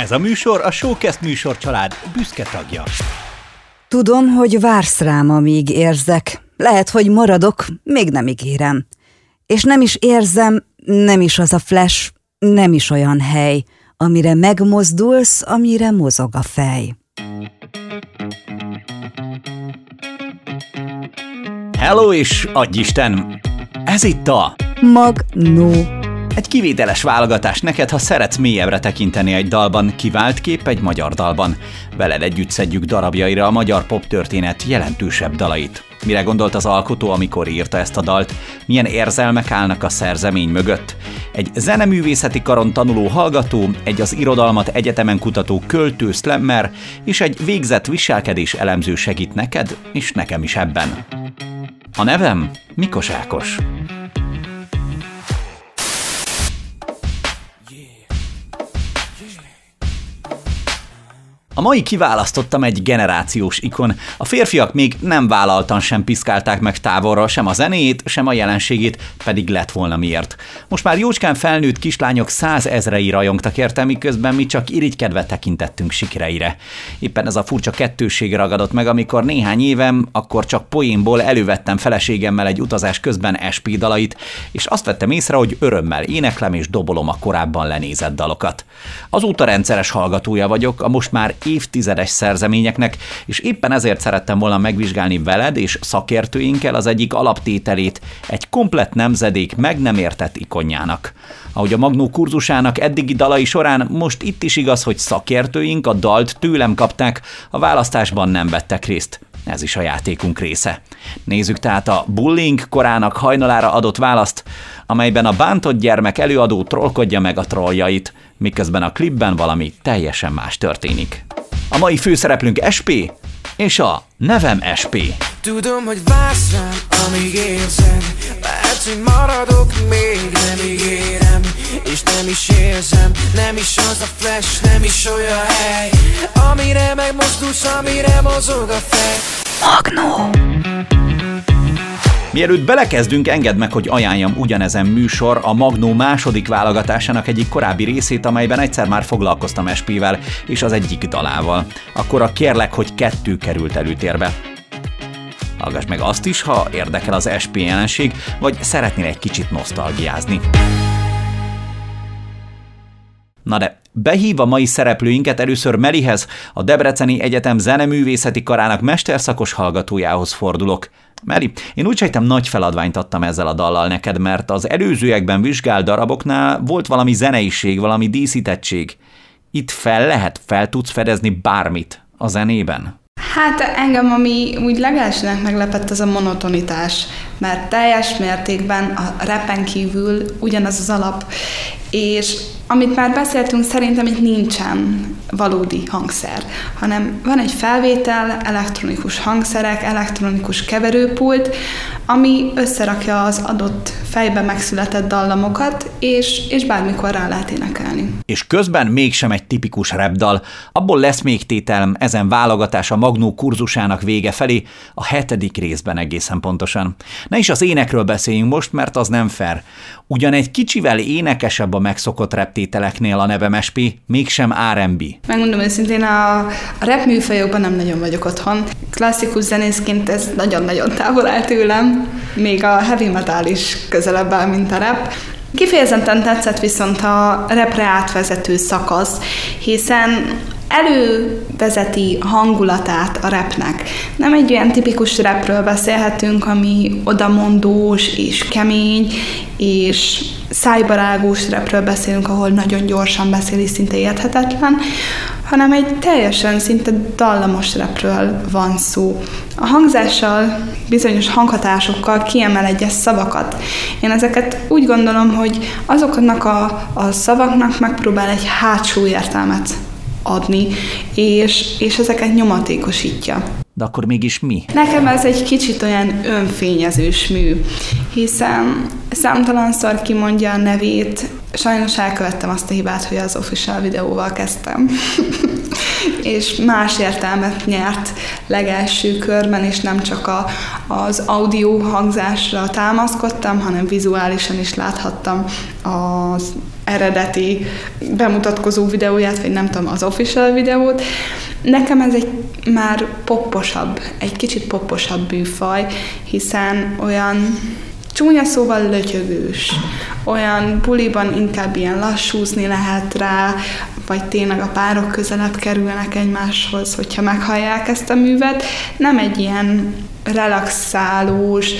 Ez a műsor a Showcast műsor család büszke tagja. Tudom, hogy vársz rám, amíg érzek. Lehet, hogy maradok, még nem ígérem. És nem is érzem, nem is az a flash, nem is olyan hely, amire megmozdulsz, amire mozog a fej. Hello és adj Isten! Ez itt a Magnó. Egy kivételes válogatás neked, ha szeretsz mélyebbre tekinteni egy dalban, kivált kép egy magyar dalban. Veled együtt szedjük darabjaira a magyar pop történet jelentősebb dalait. Mire gondolt az alkotó, amikor írta ezt a dalt? Milyen érzelmek állnak a szerzemény mögött? Egy zeneművészeti karon tanuló hallgató, egy az irodalmat egyetemen kutató költő slammer, és egy végzett viselkedés elemző segít neked, és nekem is ebben. A nevem Mikos Ákos. A mai kiválasztottam egy generációs ikon. A férfiak még nem vállaltan sem piszkálták meg távolra sem a zenét, sem a jelenségét, pedig lett volna miért. Most már jócskán felnőtt kislányok százezrei rajongtak érte, miközben mi csak irigykedve tekintettünk sikereire. Éppen ez a furcsa kettőség ragadott meg, amikor néhány évem, akkor csak poénból elővettem feleségemmel egy utazás közben SP dalait, és azt vettem észre, hogy örömmel éneklem és dobolom a korábban lenézett dalokat. Azóta rendszeres hallgatója vagyok, a most már évtizedes szerzeményeknek, és éppen ezért szerettem volna megvizsgálni veled és szakértőinkkel az egyik alaptételét egy komplett nemzedék meg nem értett ikonjának. Ahogy a Magnó kurzusának eddigi dalai során most itt is igaz, hogy szakértőink a dalt tőlem kapták, a választásban nem vettek részt. Ez is a játékunk része. Nézzük tehát a bullying korának hajnalára adott választ, amelyben a bántott gyermek előadó trollkodja meg a trolljait, miközben a klipben valami teljesen más történik. A mai főszereplőnk SP, és a nevem SP. Tudom, hogy vársz rám, amíg érzed Lehet, hogy maradok, még nem ígérem. És nem is érzem, nem is az a flash, nem is olyan hely. Amire megmozdulsz, amire mozog a fej. Magnó Mielőtt belekezdünk, engedd meg, hogy ajánljam ugyanezen műsor a Magnó második válogatásának egyik korábbi részét, amelyben egyszer már foglalkoztam SP-vel és az egyik dalával. Akkor a kérlek, hogy kettő került előtérbe. Hallgass meg azt is, ha érdekel az SP jelenség, vagy szeretnél egy kicsit nosztalgiázni. Na de Behív a mai szereplőinket először Melihez, a Debreceni Egyetem zeneművészeti karának mesterszakos hallgatójához fordulok. Meri, én úgy sejtem nagy feladványt adtam ezzel a dallal neked, mert az előzőekben vizsgált daraboknál volt valami zeneiség, valami díszítettség. Itt fel lehet, fel tudsz fedezni bármit a zenében? Hát engem, ami úgy legelsőnek meglepett, az a monotonitás, mert teljes mértékben a repen kívül ugyanaz az alap, és amit már beszéltünk, szerintem itt nincsen valódi hangszer, hanem van egy felvétel, elektronikus hangszerek, elektronikus keverőpult, ami összerakja az adott fejbe megszületett dallamokat, és, és bármikor rá lehet énekelni. És közben mégsem egy tipikus repdal. Abból lesz még tételem ezen válogatás a Magnó kurzusának vége felé, a hetedik részben egészen pontosan. Ne is az énekről beszéljünk most, mert az nem fair. Ugyan egy kicsivel énekesebb a megszokott reptételeknél a nevem SP, mégsem R&B. Megmondom őszintén, a, a rap műfajokban nem nagyon vagyok otthon. Klasszikus zenészként ez nagyon-nagyon távol áll tőlem, még a heavy metal is közelebb áll, mint a rap. Kifejezetten tetszett viszont a repre átvezető szakasz, hiszen elővezeti hangulatát a repnek. Nem egy olyan tipikus repről beszélhetünk, ami odamondós és kemény, és szájbarágós repről beszélünk, ahol nagyon gyorsan beszél és szinte érthetetlen, hanem egy teljesen szinte dallamos repről van szó. A hangzással, bizonyos hanghatásokkal kiemel egyes szavakat. Én ezeket úgy gondolom, hogy azoknak a, a szavaknak megpróbál egy hátsó értelmet adni, és, és ezeket nyomatékosítja. De akkor mégis mi? Nekem ez egy kicsit olyan önfényezős mű, hiszen Számtalanszor kimondja a nevét. Sajnos elkövettem azt a hibát, hogy az official videóval kezdtem. és más értelmet nyert legelső körben, és nem csak a, az audio hangzásra támaszkodtam, hanem vizuálisan is láthattam az eredeti bemutatkozó videóját, vagy nem tudom, az official videót. Nekem ez egy már popposabb, egy kicsit popposabb műfaj, hiszen olyan csúnya szóval lötyögős. Olyan buliban inkább ilyen lassúzni lehet rá, vagy tényleg a párok közelebb kerülnek egymáshoz, hogyha meghallják ezt a művet. Nem egy ilyen relaxálós,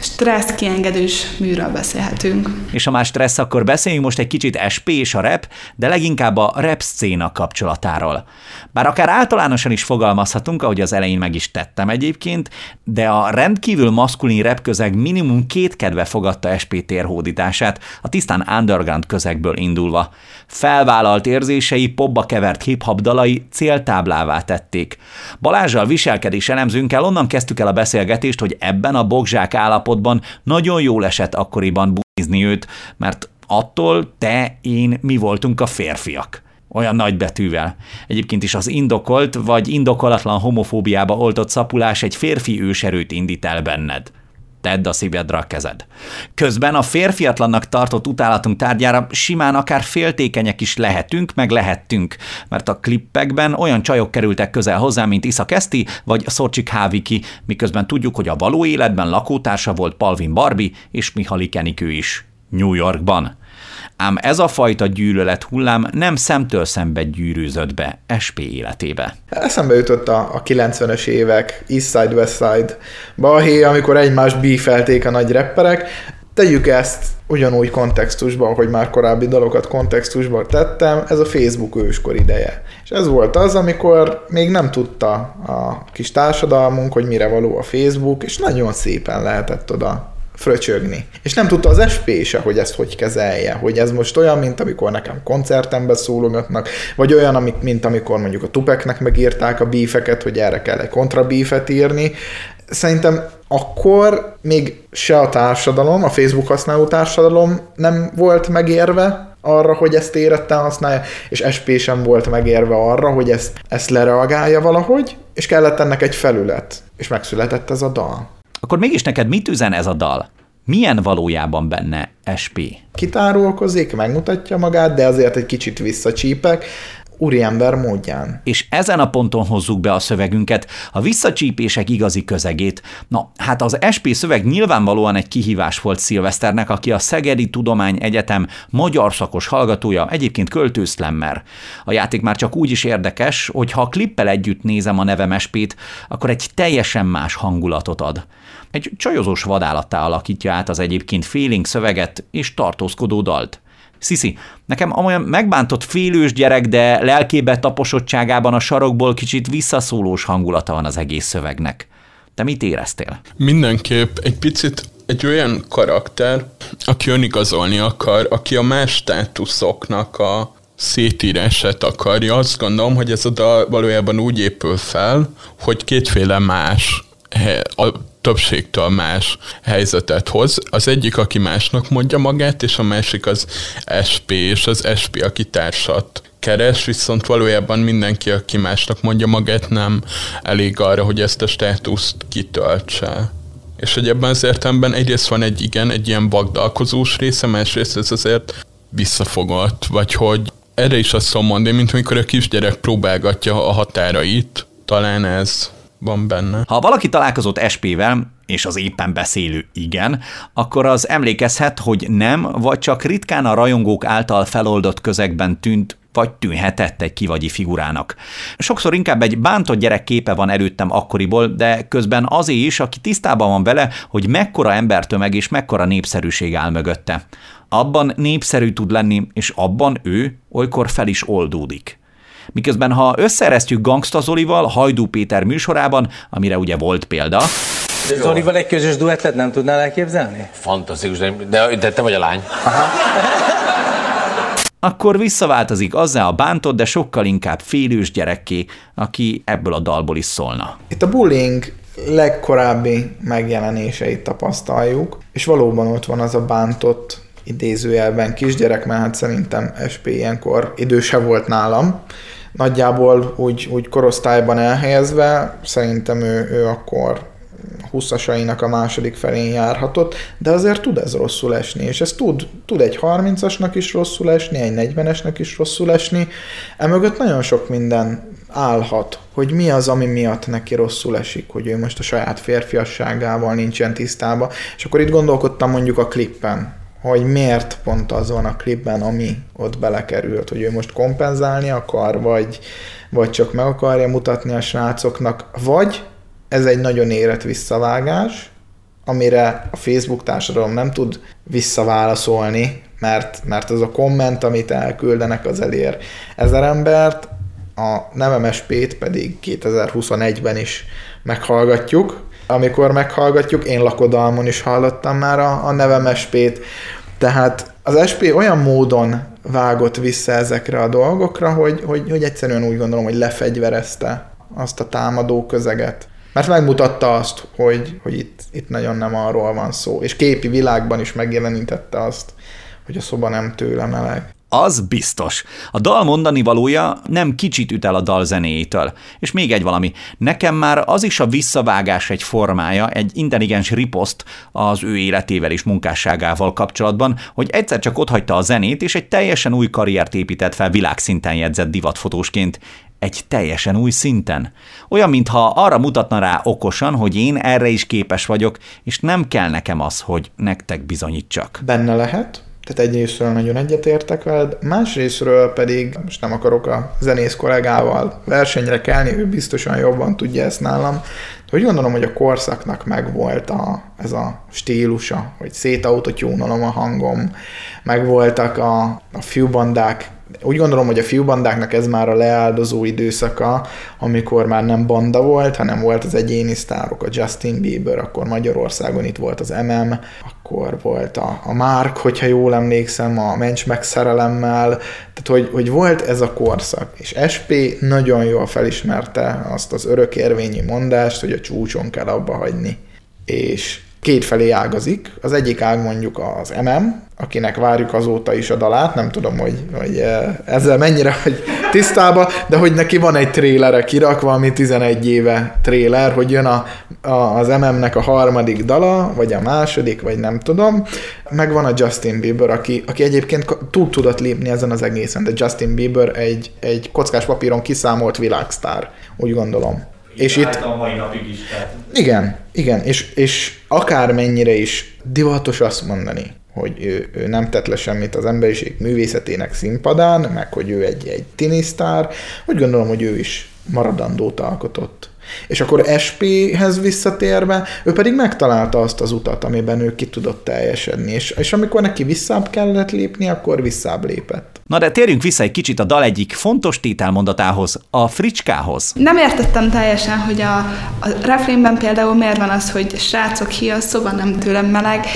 stressz kiengedős műről beszélhetünk. És ha már stressz, akkor beszéljünk most egy kicsit SP és a rap, de leginkább a rap szcéna kapcsolatáról. Bár akár általánosan is fogalmazhatunk, ahogy az elején meg is tettem egyébként, de a rendkívül maszkulin rap közeg minimum két kedve fogadta SP térhódítását, a tisztán underground közegből indulva. Felvállalt érzései, popba kevert hip-hop dalai céltáblává tették. Balázsal viselkedés elemzőnkkel onnan kezdtük el a beszélgetést, hogy ebben a bogzsák állapotban nagyon jól esett akkoriban bulizni őt, mert attól te, én, mi voltunk a férfiak olyan nagy betűvel. Egyébként is az indokolt vagy indokolatlan homofóbiába oltott szapulás egy férfi őserőt indít el benned. Tedd a szívedre a kezed. Közben a férfiatlannak tartott utálatunk tárgyára simán akár féltékenyek is lehetünk, meg lehettünk, mert a klippekben olyan csajok kerültek közel hozzá, mint Isza Keszti vagy Szorcsik Háviki, miközben tudjuk, hogy a való életben lakótársa volt Palvin Barbie és Mihali Kenikő is. New Yorkban. Ám ez a fajta gyűlölet hullám nem szemtől szembe gyűrűzött be SP életébe. Eszembe jutott a, a 90-es évek East Side, West Side balhé, amikor egymást bífelték a nagy repperek. Tegyük ezt ugyanúgy kontextusban, hogy már korábbi dalokat kontextusban tettem, ez a Facebook őskor ideje. És ez volt az, amikor még nem tudta a kis társadalmunk, hogy mire való a Facebook, és nagyon szépen lehetett oda fröcsögni. És nem tudta az SP se, hogy ezt hogy kezelje, hogy ez most olyan, mint amikor nekem koncertembe szólogatnak, vagy olyan, mint amikor mondjuk a Tupeknek megírták a bífeket, hogy erre kell egy kontrabífet írni. Szerintem akkor még se a társadalom, a Facebook használó társadalom nem volt megérve arra, hogy ezt éretten használja, és SP sem volt megérve arra, hogy ezt, ezt lereagálja valahogy, és kellett ennek egy felület, és megszületett ez a dal. Akkor mégis neked mit üzen ez a dal? Milyen valójában benne SP? Kitárulkozik, megmutatja magát, de azért egy kicsit visszacsípek, úriember módján. És ezen a ponton hozzuk be a szövegünket, a visszacsípések igazi közegét. Na, hát az SP szöveg nyilvánvalóan egy kihívás volt Szilveszternek, aki a Szegedi Tudomány Egyetem magyar szakos hallgatója, egyébként költőszlemmer. A játék már csak úgy is érdekes, hogy ha a klippel együtt nézem a nevem SP-t, akkor egy teljesen más hangulatot ad. Egy csajozós vadállattá alakítja át az egyébként félénk szöveget és tartózkodó dalt. Sziszi, nekem olyan megbántott félős gyerek, de lelkébe taposottságában a sarokból kicsit visszaszólós hangulata van az egész szövegnek. Te mit éreztél? Mindenképp egy picit egy olyan karakter, aki önigazolni akar, aki a más státuszoknak a szétírását akarja. Azt gondolom, hogy ez a dal valójában úgy épül fel, hogy kétféle más a többségtől más helyzetet hoz. Az egyik, aki másnak mondja magát, és a másik az SP, és az SP, aki társat keres, viszont valójában mindenki, aki másnak mondja magát, nem elég arra, hogy ezt a státuszt kitöltse. És hogy ebben az értelemben egyrészt van egy igen, egy ilyen vagdalkozós része, másrészt ez azért visszafogott, vagy hogy erre is azt szom mondani, mint amikor a kisgyerek próbálgatja a határait, talán ez van benne. Ha valaki találkozott SP-vel, és az éppen beszélő igen, akkor az emlékezhet, hogy nem, vagy csak ritkán a rajongók által feloldott közegben tűnt vagy tűnhetett egy kivagyi figurának. Sokszor inkább egy bántott gyerek képe van előttem akkoriból, de közben azé is, aki tisztában van vele, hogy mekkora embertömeg és mekkora népszerűség áll mögötte. Abban népszerű tud lenni, és abban ő olykor fel is oldódik. Miközben ha összeresztjük Gangsta Zolival, Hajdú Péter műsorában, amire ugye volt példa, Zolival egy közös duettet nem tudnál elképzelni? Fantasztikus, de, de, de te vagy a lány. Aha. akkor visszaváltozik azzá a bántott, de sokkal inkább félős gyerekké, aki ebből a dalból is szólna. Itt a bullying legkorábbi megjelenéseit tapasztaljuk, és valóban ott van az a bántott idézőjelben kisgyerek, mert hát szerintem SP ilyenkor idősebb volt nálam, nagyjából úgy, úgy korosztályban elhelyezve, szerintem ő, ő akkor 20-asainak a második felén járhatott, de azért tud ez rosszul esni, és ez tud, tud egy 30-asnak is rosszul esni, egy 40-esnek is rosszul esni, emögött nagyon sok minden állhat, hogy mi az, ami miatt neki rosszul esik, hogy ő most a saját férfiasságával nincsen tisztában, és akkor itt gondolkodtam mondjuk a klippen, hogy miért pont az van a klipben, ami ott belekerült, hogy ő most kompenzálni akar, vagy, vagy csak meg akarja mutatni a srácoknak, vagy ez egy nagyon érett visszavágás, amire a Facebook társadalom nem tud visszaválaszolni, mert, mert az a komment, amit elküldenek, az elér ezer embert, a NevMSP-t pedig 2021-ben is meghallgatjuk. Amikor meghallgatjuk, én lakodalmon is hallottam már a, a NevMSP-t, tehát az SP olyan módon vágott vissza ezekre a dolgokra, hogy, hogy, hogy egyszerűen úgy gondolom, hogy lefegyverezte azt a támadó közeget. Mert megmutatta azt, hogy, hogy itt, itt nagyon nem arról van szó. És képi világban is megjelenítette azt, hogy a szoba nem tőle meleg. Az biztos. A dal mondani valója nem kicsit üt el a dal zenéjétől. És még egy valami. Nekem már az is a visszavágás egy formája, egy intelligens riposzt az ő életével és munkásságával kapcsolatban, hogy egyszer csak otthagyta a zenét, és egy teljesen új karriert épített fel világszinten jegyzett divatfotósként egy teljesen új szinten. Olyan, mintha arra mutatna rá okosan, hogy én erre is képes vagyok, és nem kell nekem az, hogy nektek bizonyítsak. Benne lehet, tehát egyrésztről nagyon egyetértek veled, másrésztről pedig, most nem akarok a zenész kollégával versenyre kelni, ő biztosan jobban tudja ezt nálam, de úgy gondolom, hogy a korszaknak megvolt a, ez a stílusa, hogy szétautotyúnolom a hangom, megvoltak a, a fiúbandák úgy gondolom, hogy a fiúbandáknak ez már a leáldozó időszaka, amikor már nem banda volt, hanem volt az egyéni sztárok, a Justin Bieber, akkor Magyarországon itt volt az MM, akkor volt a, a Mark, hogyha jól emlékszem, a Mencs meg szerelemmel, tehát hogy, hogy volt ez a korszak, és SP nagyon jól felismerte azt az örökérvényi mondást, hogy a csúcson kell abba hagyni. És két felé ágazik. Az egyik ág mondjuk az MM, akinek várjuk azóta is a dalát, nem tudom, hogy, hogy eh, ezzel mennyire vagy tisztába, de hogy neki van egy trélere kirakva, ami 11 éve tréler, hogy jön a, a, az MM-nek a harmadik dala, vagy a második, vagy nem tudom. Meg van a Justin Bieber, aki, aki egyébként túl tudott lépni ezen az egészen, de Justin Bieber egy, egy kockás papíron kiszámolt világsztár, úgy gondolom. És itt... A mai napig is. Tehát. Igen, igen, és, és akármennyire is divatos azt mondani, hogy ő, ő nem tett le semmit az emberiség művészetének színpadán, meg hogy ő egy, egy tinisztár, úgy gondolom, hogy ő is maradandót alkotott. És akkor SP-hez visszatérve, ő pedig megtalálta azt az utat, amiben ő ki tudott teljesedni, és, és amikor neki visszább kellett lépni, akkor visszább lépett. Na de térjünk vissza egy kicsit a dal egyik fontos tételmondatához, a fricskához. Nem értettem teljesen, hogy a, a refrénben például miért van az, hogy srácok hi, a szoba nem tőlem meleg.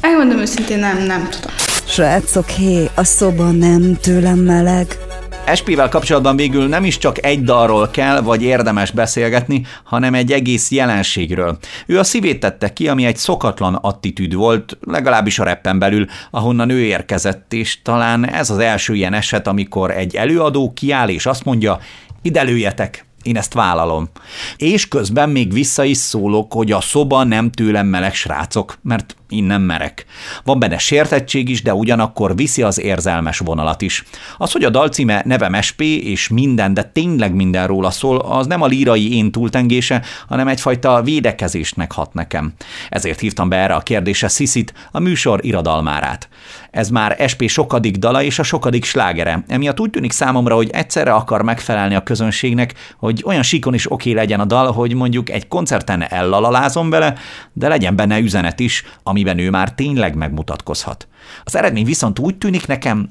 Elmondom őszintén, nem, nem tudom. Srácok, hé, a szoba nem tőlem meleg. SP-vel kapcsolatban végül nem is csak egy dalról kell, vagy érdemes beszélgetni, hanem egy egész jelenségről. Ő a szívét tette ki, ami egy szokatlan attitűd volt, legalábbis a reppen belül, ahonnan ő érkezett, és talán ez az első ilyen eset, amikor egy előadó kiáll és azt mondja, ide lőjetek, én ezt vállalom. És közben még vissza is szólok, hogy a szoba nem tőlem meleg srácok, mert innen merek. Van benne sértettség is, de ugyanakkor viszi az érzelmes vonalat is. Az, hogy a dalcíme nevem SP, és minden, de tényleg minden róla szól, az nem a lírai én túltengése, hanem egyfajta védekezésnek hat nekem. Ezért hívtam be erre a kérdésre Sziszit, a műsor irodalmárát. Ez már SP sokadik dala és a sokadik slágere. Emiatt úgy tűnik számomra, hogy egyszerre akar megfelelni a közönségnek, hogy olyan síkon is oké legyen a dal, hogy mondjuk egy koncerten ellalalázom vele, de legyen benne üzenet is, amiben ő már tényleg megmutatkozhat. Az eredmény viszont úgy tűnik nekem,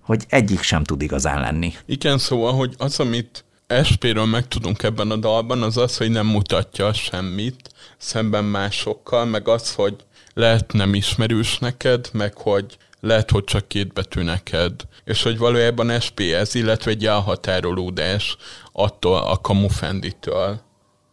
hogy egyik sem tud igazán lenni. Igen, szóval, hogy az, amit SP-ről megtudunk ebben a dalban, az az, hogy nem mutatja semmit szemben másokkal, meg az, hogy lehet nem ismerős neked, meg hogy lehet, hogy csak két betű neked, és hogy valójában SPS, illetve egy elhatárolódás attól a kamufenditől.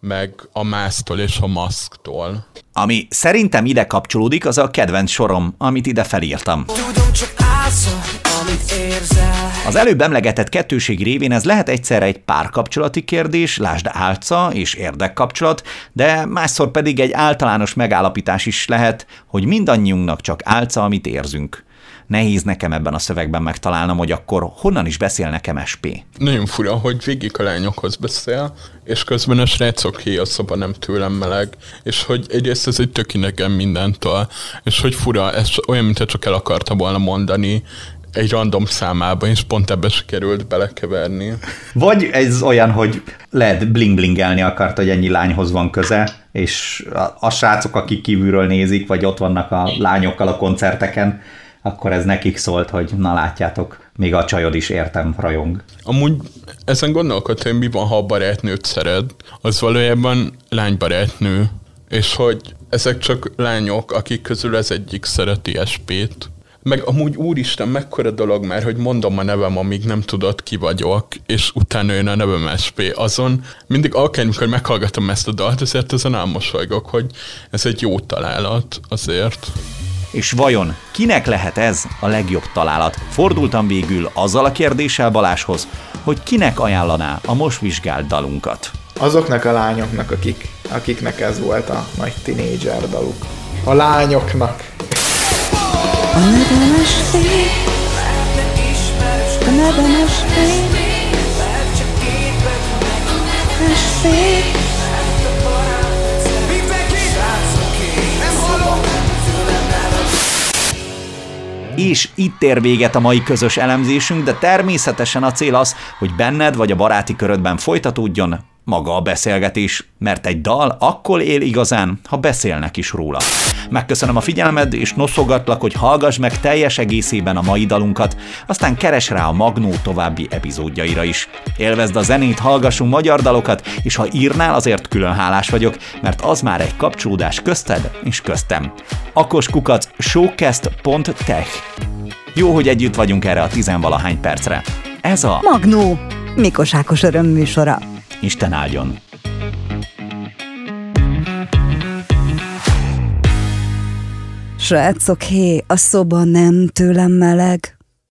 Meg a másztól és a maszktól. Ami szerintem ide kapcsolódik, az a kedvenc sorom, amit ide felírtam. Tudom, csak állszol, amit érzel Az előbb emlegetett kettőség révén ez lehet egyszerre egy párkapcsolati kérdés, lásd álca és érdekkapcsolat, de másszor pedig egy általános megállapítás is lehet, hogy mindannyiunknak csak álca, amit érzünk. Nehéz nekem ebben a szövegben megtalálnom, hogy akkor honnan is beszél nekem SP. Nagyon fura, hogy végig a lányokhoz beszél, és közben a srácok hé a szoba nem tőlem meleg, és hogy egyrészt ez egy tök idegen mindentől, és hogy fura, ez olyan, mintha csak el akarta volna mondani egy random számába, és pont ebbe sikerült belekeverni. Vagy ez olyan, hogy lehet bling-blingelni akart, hogy ennyi lányhoz van köze, és a, a srácok, akik kívülről nézik, vagy ott vannak a lányokkal a koncerteken, akkor ez nekik szólt, hogy na látjátok, még a csajod is értem rajong. Amúgy ezen gondolkodtam, hogy mi van, ha a barátnőt szeret, az valójában lánybarátnő, és hogy ezek csak lányok, akik közül az egyik szereti SP-t. Meg amúgy úristen, mekkora dolog már, hogy mondom a nevem, amíg nem tudod ki vagyok, és utána jön a nevem SP. Azon mindig akármikor meghallgatom ezt a dalt, ezért ezen elmosolygok, hogy ez egy jó találat azért. És vajon kinek lehet ez a legjobb találat? Fordultam végül azzal a kérdéssel Baláshoz, hogy kinek ajánlaná a most vizsgált dalunkat. Azoknak a lányoknak, akik, akiknek ez volt a nagy tinédzser daluk. A lányoknak. A nevemes fény, a nevemes fény, es fény. És itt ér véget a mai közös elemzésünk, de természetesen a cél az, hogy benned vagy a baráti körödben folytatódjon maga a beszélgetés, mert egy dal akkor él igazán, ha beszélnek is róla. Megköszönöm a figyelmed, és noszogatlak, hogy hallgass meg teljes egészében a mai dalunkat, aztán keres rá a Magnó további epizódjaira is. Élvezd a zenét, hallgassunk magyar dalokat, és ha írnál, azért külön hálás vagyok, mert az már egy kapcsolódás közted és köztem. Akoskukac showcast.tech Jó, hogy együtt vagyunk erre a tizenvalahány percre. Ez a Magnó, Mikos Ákos örömműsora. Isten áldjon! Srácok, hé, a szoba nem tőlem meleg.